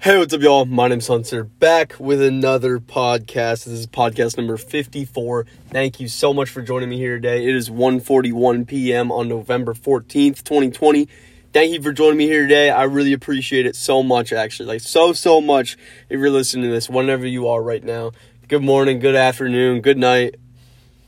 Hey, what's up, y'all? My name's Hunter, back with another podcast. This is podcast number 54. Thank you so much for joining me here today. It is 1.41 p.m. on November 14th, 2020. Thank you for joining me here today. I really appreciate it so much, actually. Like, so, so much if you're listening to this, whenever you are right now. Good morning, good afternoon, good night,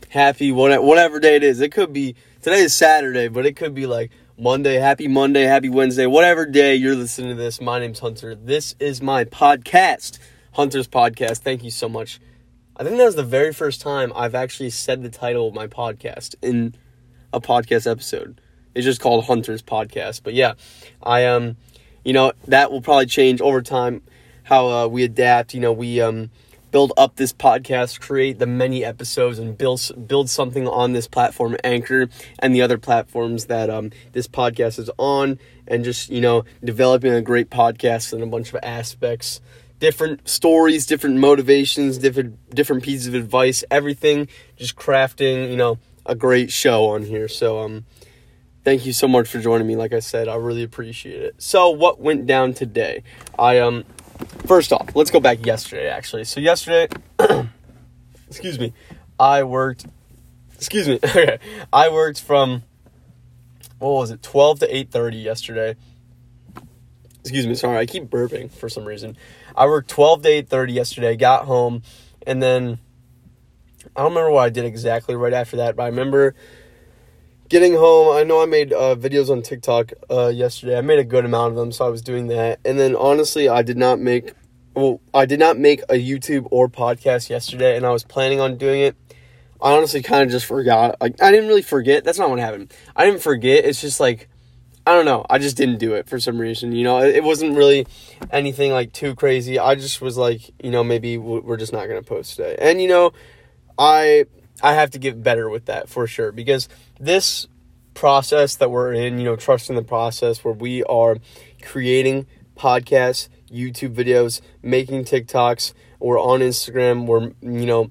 happy, whatever day it is. It could be, today is Saturday, but it could be like Monday, happy Monday, happy Wednesday, whatever day you're listening to this. My name's Hunter. This is my podcast, Hunter's Podcast. Thank you so much. I think that was the very first time I've actually said the title of my podcast in a podcast episode. It's just called Hunter's Podcast. But yeah, I um, you know, that will probably change over time how uh, we adapt. You know, we um build up this podcast, create the many episodes, and build build something on this platform, Anchor, and the other platforms that um, this podcast is on, and just you know developing a great podcast and a bunch of aspects, different stories, different motivations, different different pieces of advice, everything, just crafting you know a great show on here. So um. Thank you so much for joining me. Like I said, I really appreciate it. So, what went down today? I um First off, let's go back yesterday actually. So yesterday, excuse me, I worked excuse me. Okay. I worked from what was it? 12 to 8:30 yesterday. Excuse me, sorry. I keep burping for some reason. I worked 12 to 8:30 yesterday. Got home and then I don't remember what I did exactly right after that, but I remember getting home, I know I made uh, videos on TikTok uh, yesterday. I made a good amount of them, so I was doing that. And then honestly, I did not make well, I did not make a YouTube or podcast yesterday, and I was planning on doing it. I honestly kind of just forgot. Like I didn't really forget. That's not what happened. I didn't forget. It's just like I don't know. I just didn't do it for some reason. You know, it, it wasn't really anything like too crazy. I just was like, you know, maybe we're just not gonna post today. And you know, I I have to get better with that for sure because this process that we're in, you know, trusting the process where we are creating podcasts, YouTube videos, making TikToks, we're on Instagram, we're, you know,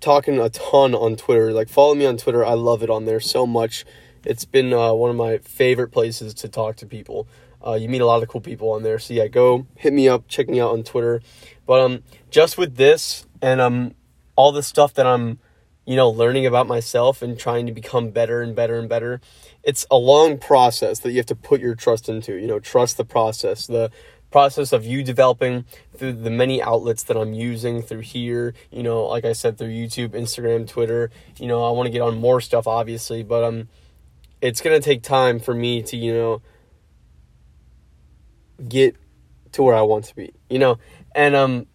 talking a ton on Twitter. Like, follow me on Twitter. I love it on there so much. It's been uh, one of my favorite places to talk to people. Uh, you meet a lot of cool people on there. So, yeah, go hit me up, check me out on Twitter. But um, just with this and um, all the stuff that I'm you know, learning about myself and trying to become better and better and better. It's a long process that you have to put your trust into, you know, trust the process, the process of you developing through the many outlets that I'm using through here, you know, like I said, through YouTube, Instagram, Twitter. You know, I want to get on more stuff, obviously, but um, it's going to take time for me to, you know, get to where I want to be, you know, and um,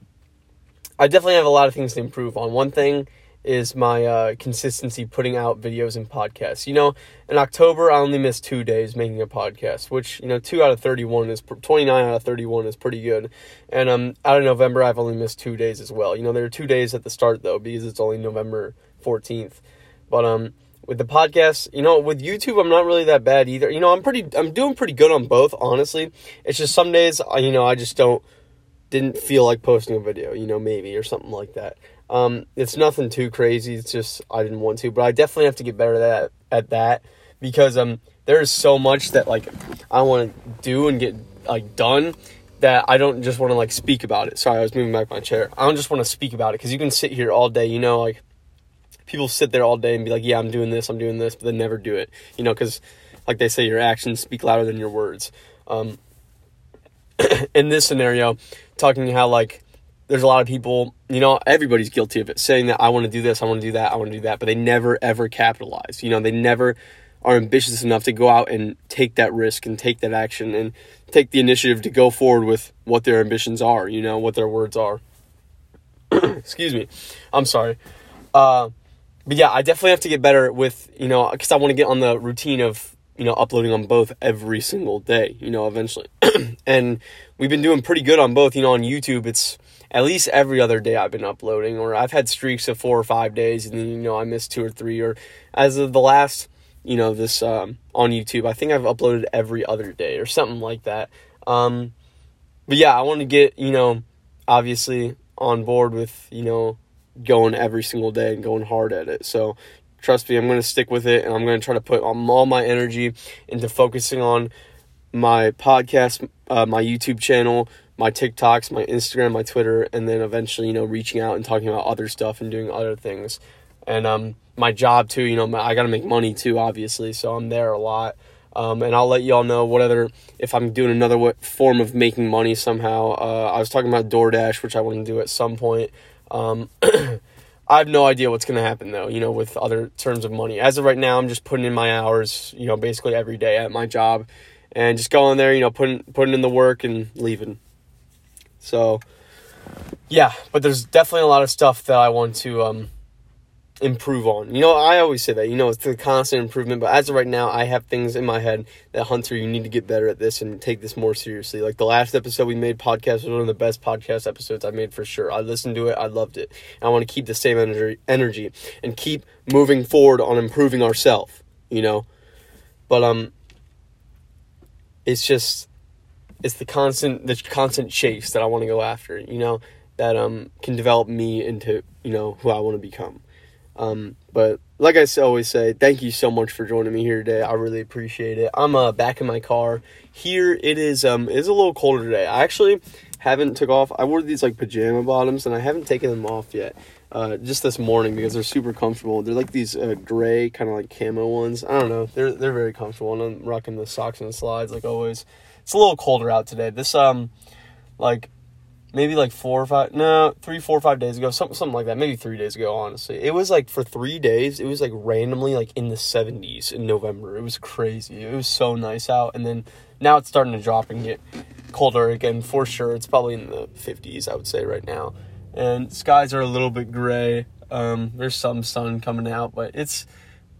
I definitely have a lot of things to improve on. One thing is my uh, consistency putting out videos and podcasts. You know, in October, I only missed two days making a podcast, which, you know, two out of 31 is 29 out of 31 is pretty good. And um, out of November, I've only missed two days as well. You know, there are two days at the start, though, because it's only November 14th. But, um, with the podcast, you know, with YouTube, I'm not really that bad either. You know, I'm pretty, I'm doing pretty good on both, honestly. It's just some days, you know, I just don't, didn't feel like posting a video, you know, maybe, or something like that. Um, it's nothing too crazy. It's just I didn't want to, but I definitely have to get better at that, at that because um there is so much that like I want to do and get like done that I don't just want to like speak about it. Sorry, I was moving back my chair. I don't just want to speak about it because you can sit here all day, you know, like people sit there all day and be like, "Yeah, I'm doing this, I'm doing this," but they never do it, you know, because like they say, your actions speak louder than your words. Um, in this scenario, talking how like there's a lot of people, you know, everybody's guilty of it, saying that I want to do this, I want to do that, I want to do that, but they never ever capitalize. You know, they never are ambitious enough to go out and take that risk and take that action and take the initiative to go forward with what their ambitions are, you know, what their words are. Excuse me. I'm sorry. Uh, but yeah, I definitely have to get better with, you know, because I want to get on the routine of, you know, uploading on both every single day, you know, eventually. and we've been doing pretty good on both, you know, on YouTube. It's, at least every other day I've been uploading, or I've had streaks of four or five days, and then you know I missed two or three, or as of the last, you know, this um, on YouTube, I think I've uploaded every other day or something like that. Um, but yeah, I want to get you know, obviously on board with you know going every single day and going hard at it. So trust me, I'm going to stick with it, and I'm going to try to put all my energy into focusing on my podcast, uh, my YouTube channel, my TikToks, my Instagram, my Twitter, and then eventually, you know, reaching out and talking about other stuff and doing other things. And um, my job too, you know, my, I got to make money too, obviously, so I'm there a lot. Um, and I'll let y'all know what other if I'm doing another form of making money somehow. Uh, I was talking about DoorDash, which I want to do at some point. Um, I have no idea what's going to happen though, you know, with other terms of money. As of right now, I'm just putting in my hours, you know, basically every day at my job and just going there, you know, putting putting in the work and leaving. So, yeah, but there's definitely a lot of stuff that I want to um, improve on. You know, I always say that, you know, it's the constant improvement, but as of right now, I have things in my head that Hunter, you need to get better at this and take this more seriously. Like the last episode we made podcast was one of the best podcast episodes I made for sure. I listened to it, I loved it. I want to keep the same energy energy and keep moving forward on improving ourselves, you know. But um it's just it's the constant the constant chase that I want to go after, you know, that um can develop me into, you know, who I want to become. Um, but like I always say, thank you so much for joining me here today. I really appreciate it. I'm uh, back in my car. Here it is. Um, it's a little colder today. I actually haven't took off. I wore these like pajama bottoms, and I haven't taken them off yet. Uh, just this morning because they're super comfortable. They're like these uh, gray kind of like camo ones. I don't know. They're they're very comfortable, and I'm rocking the socks and the slides like always. It's a little colder out today. This um, like maybe like four or five, no, three, four, five days ago, something, something like that. Maybe three days ago, honestly. It was like for three days, it was like randomly like in the 70s in November. It was crazy. It was so nice out. And then now it's starting to drop and get colder again for sure. It's probably in the 50s, I would say, right now. And skies are a little bit gray. Um, there's some sun coming out, but it's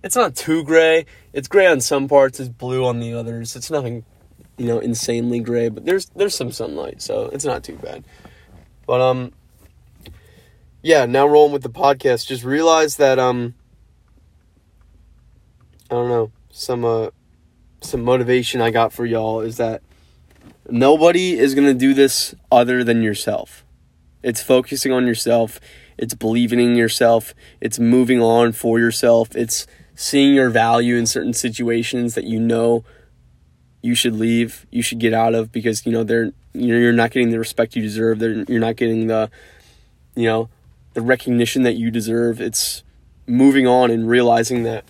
it's not too gray. It's gray on some parts, it's blue on the others. It's nothing you know, insanely gray, but there's there's some sunlight, so it's not too bad. But um yeah, now rolling with the podcast, just realize that um I don't know, some uh some motivation I got for y'all is that nobody is to do this other than yourself. It's focusing on yourself, it's believing in yourself, it's moving on for yourself, it's seeing your value in certain situations that you know you should leave, you should get out of because you know they're you know you're not getting the respect you deserve. They're, you're not getting the you know the recognition that you deserve. It's moving on and realizing that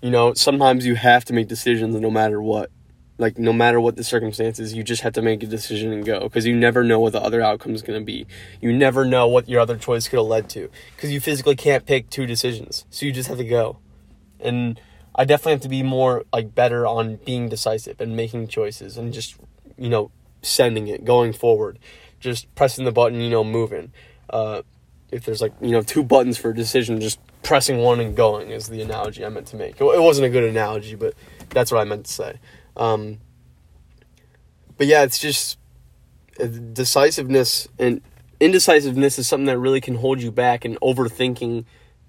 you know sometimes you have to make decisions no matter what. Like no matter what the circumstances, you just have to make a decision and go because you never know what the other outcome is going to be. You never know what your other choice could have led to because you physically can't pick two decisions. So you just have to go. And I definitely have to be more like better on being decisive and making choices and just you know sending it going forward, just pressing the button, you know, moving. Uh, if there's like you know two buttons for a decision, just pressing one and going is the analogy I meant to make. It wasn't a good analogy, but that's what I meant to say. Um, but yeah, it's just uh, decisiveness and indecisiveness is something that really can hold you back and overthinking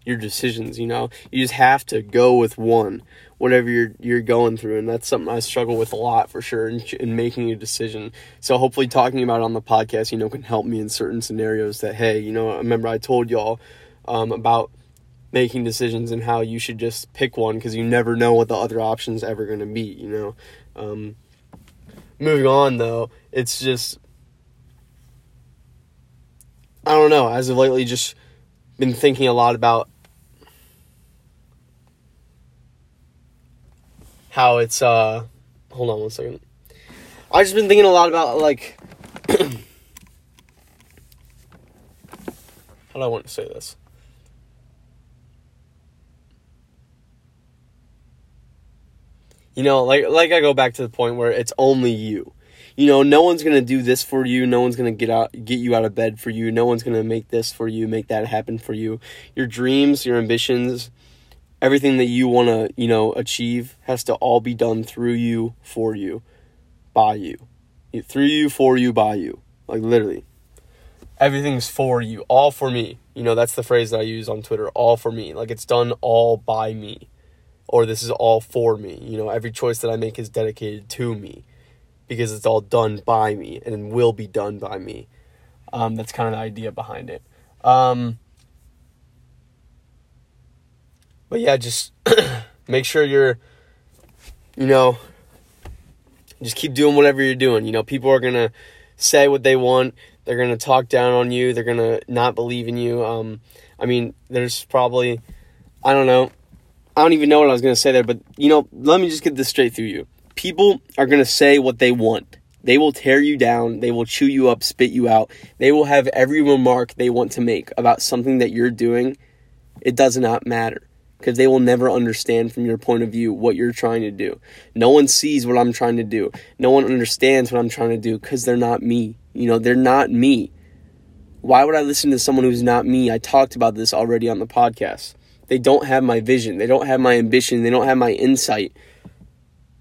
your decisions, you know. You just have to go with one, whatever you're you're going through, and that's something I struggle with a lot for sure in, in making a decision. So hopefully, talking about it on the podcast, you know, can help me in certain scenarios. That hey, you know, remember I told y'all um, about making decisions and how you should just pick one because you never know what the other option's ever going to be. You know. Um, moving on though, it's just I don't know. As of lately, just been thinking a lot about how it's uh hold on one second. I just been thinking a lot about like how do I want to say this? You know, like like I go back to the point where it's only you. You know, no one's gonna do this for you. No one's gonna get out, get you out of bed for you. No one's gonna make this for you, make that happen for you. Your dreams, your ambitions, everything that you want to, you know, achieve has to all be done through you, for you, by you. Through you, for you, by you. Like literally. Everything's for you, all for me. You know, that's the phrase that I use on Twitter, all for me. Like it's done all by me. Or this is all for me. You know, every choice that I make is dedicated to me because it's all done by me and will be done by me. Um, that's kind of the idea behind it. Um, but yeah, just make sure you're, you know, just keep doing whatever you're doing. You know, people are gonna say what they want. They're gonna talk down on you. They're gonna not believe in you. Um, I mean, there's probably, I don't know, I don't even know what I was gonna say there, but you know, let me just get this straight through you. People are gonna say what they want. They will tear you down. They will chew you up, spit you out. They will have every remark they want to make about something that you're doing. It does not matter because they will never understand from your point of view what you're trying to do. No one sees what I'm trying to do. No one understands what I'm trying to do because they're not me. You know, they're not me. Why would I listen to someone who's not me? I talked about this already on the podcast. They don't have my vision. They don't have my ambition. They don't have my insight.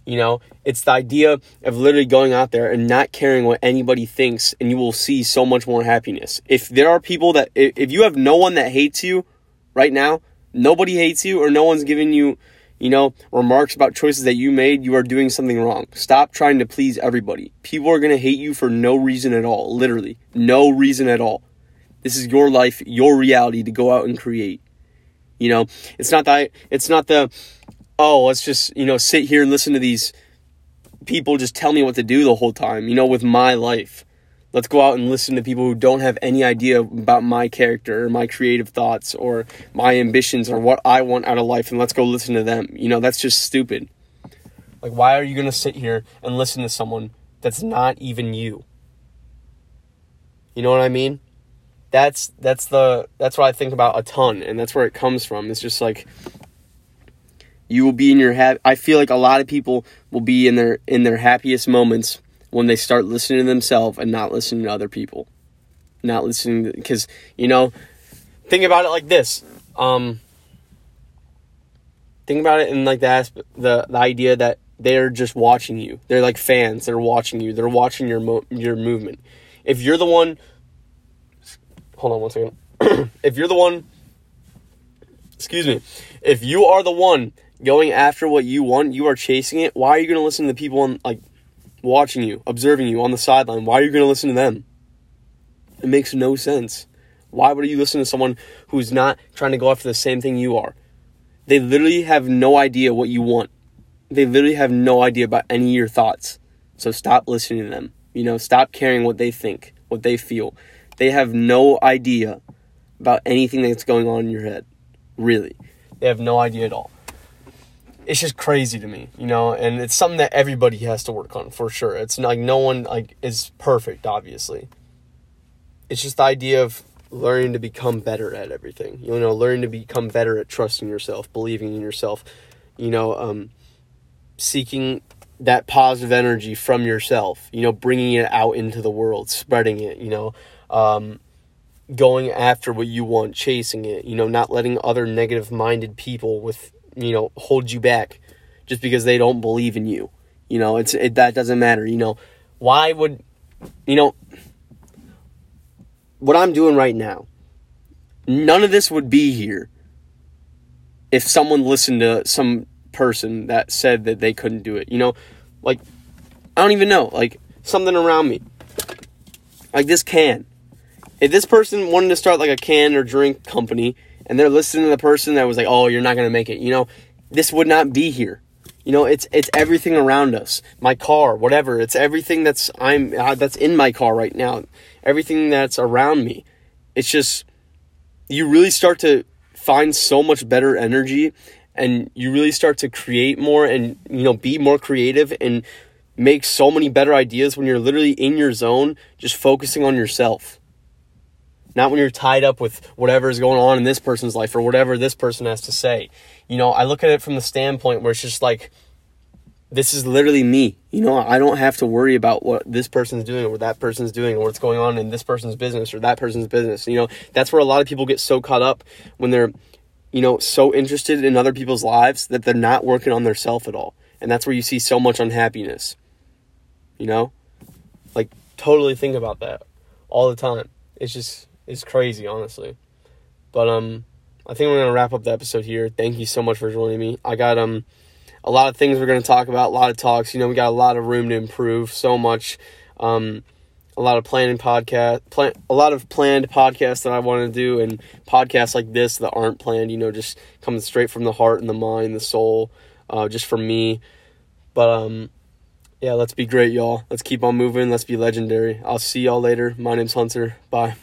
You know, it's the idea of literally going out there and not caring what anybody thinks, and you will see so much more happiness. If there are people that, if you have no one that hates you right now, nobody hates you or no one's giving you, you know, remarks about choices that you made, you are doing something wrong. Stop trying to please everybody. People are going to hate you for no reason at all, literally. No reason at all. This is your life, your reality to go out and create. You know, it's not that it's not the oh, let's just, you know, sit here and listen to these people just tell me what to do the whole time, you know, with my life. Let's go out and listen to people who don't have any idea about my character or my creative thoughts or my ambitions or what I want out of life and let's go listen to them. You know, that's just stupid. Like, why are you going to sit here and listen to someone that's not even you? You know what I mean? That's that's the that's what I think about a ton and that's where it comes from. It's just like you will be in your ha- I feel like a lot of people will be in their in their happiest moments when they start listening to themselves and not listening to other people. Not listening because you know, think about it like this. Um, think about it in like the the the idea that they're just watching you. They're like fans. They're watching you. They're watching your mo- your movement. If you're the one, hold on one second. if you're the one, excuse me, if you are the one going after what you want, you are chasing it. Why are you going to listen to the people on like watching you, observing you on the sideline? Why are you going to listen to them? It makes no sense. Why would you listen to someone who's not trying to go after the same thing you are? They literally have no idea what you want. They literally have no idea about any of your thoughts. So stop listening to them. You know, stop caring what they think, what they feel. They have no idea about anything that's going on in your head. Really. They have no idea at all it's just crazy to me, you know, and it's something that everybody has to work on for sure. It's like no one like is perfect, obviously. It's just the idea of learning to become better at everything. You know, learning to become better at trusting yourself, believing in yourself, you know, um, seeking that positive energy from yourself, you know, bringing it out into the world, spreading it, you know, um, going after what you want, chasing it, you know, not letting other negative minded people with you know, hold you back just because they don't believe in you. You know, it's it, that doesn't matter. You know, why would you know what I'm doing right now? None of this would be here if someone listened to some person that said that they couldn't do it. You know, like I don't even know, like something around me. Like this can. If this person wanted to start like a can or drink company and they're listening to the person that was like, "Oh, you're not going to make it." You know, this would not be here. You know, it's it's everything around us. My car, whatever. It's everything that's I'm uh, that's in my car right now. Everything that's around me. It's just you really start to find so much better energy and you really start to create more and you know be more creative and make so many better ideas when you're literally in your zone just focusing on yourself not when you're tied up with whatever is going on in this person's life or whatever this person has to say. You know, I look at it from the standpoint where it's just like, this is literally me. You know, I don't have to worry about what this person's doing or what that person's doing or what's going on in this person's business or that person's business. You know, that's where a lot of people get so caught up when they're, you know, so interested in other people's lives that they're not working on their self at all. And that's where you see so much unhappiness. You know? Like, totally think about that all the time. It's just, is crazy, honestly. But um, I think we're gonna wrap up the episode here. Thank you so much for joining me. I got um a lot of things we're gonna talk about, a lot of talks. You know, we got a lot of room to improve. So much, um, a lot of planning podcast, plan, a lot of planned podcasts that I want to do, and podcasts like this that aren't planned. You know, just coming straight from the heart and the mind, the soul, uh, just from me. But um, Yeah, let's be great, y'all. Let's keep on moving. Let's be legendary. I'll see y'all later. My name's Hunter. Bye.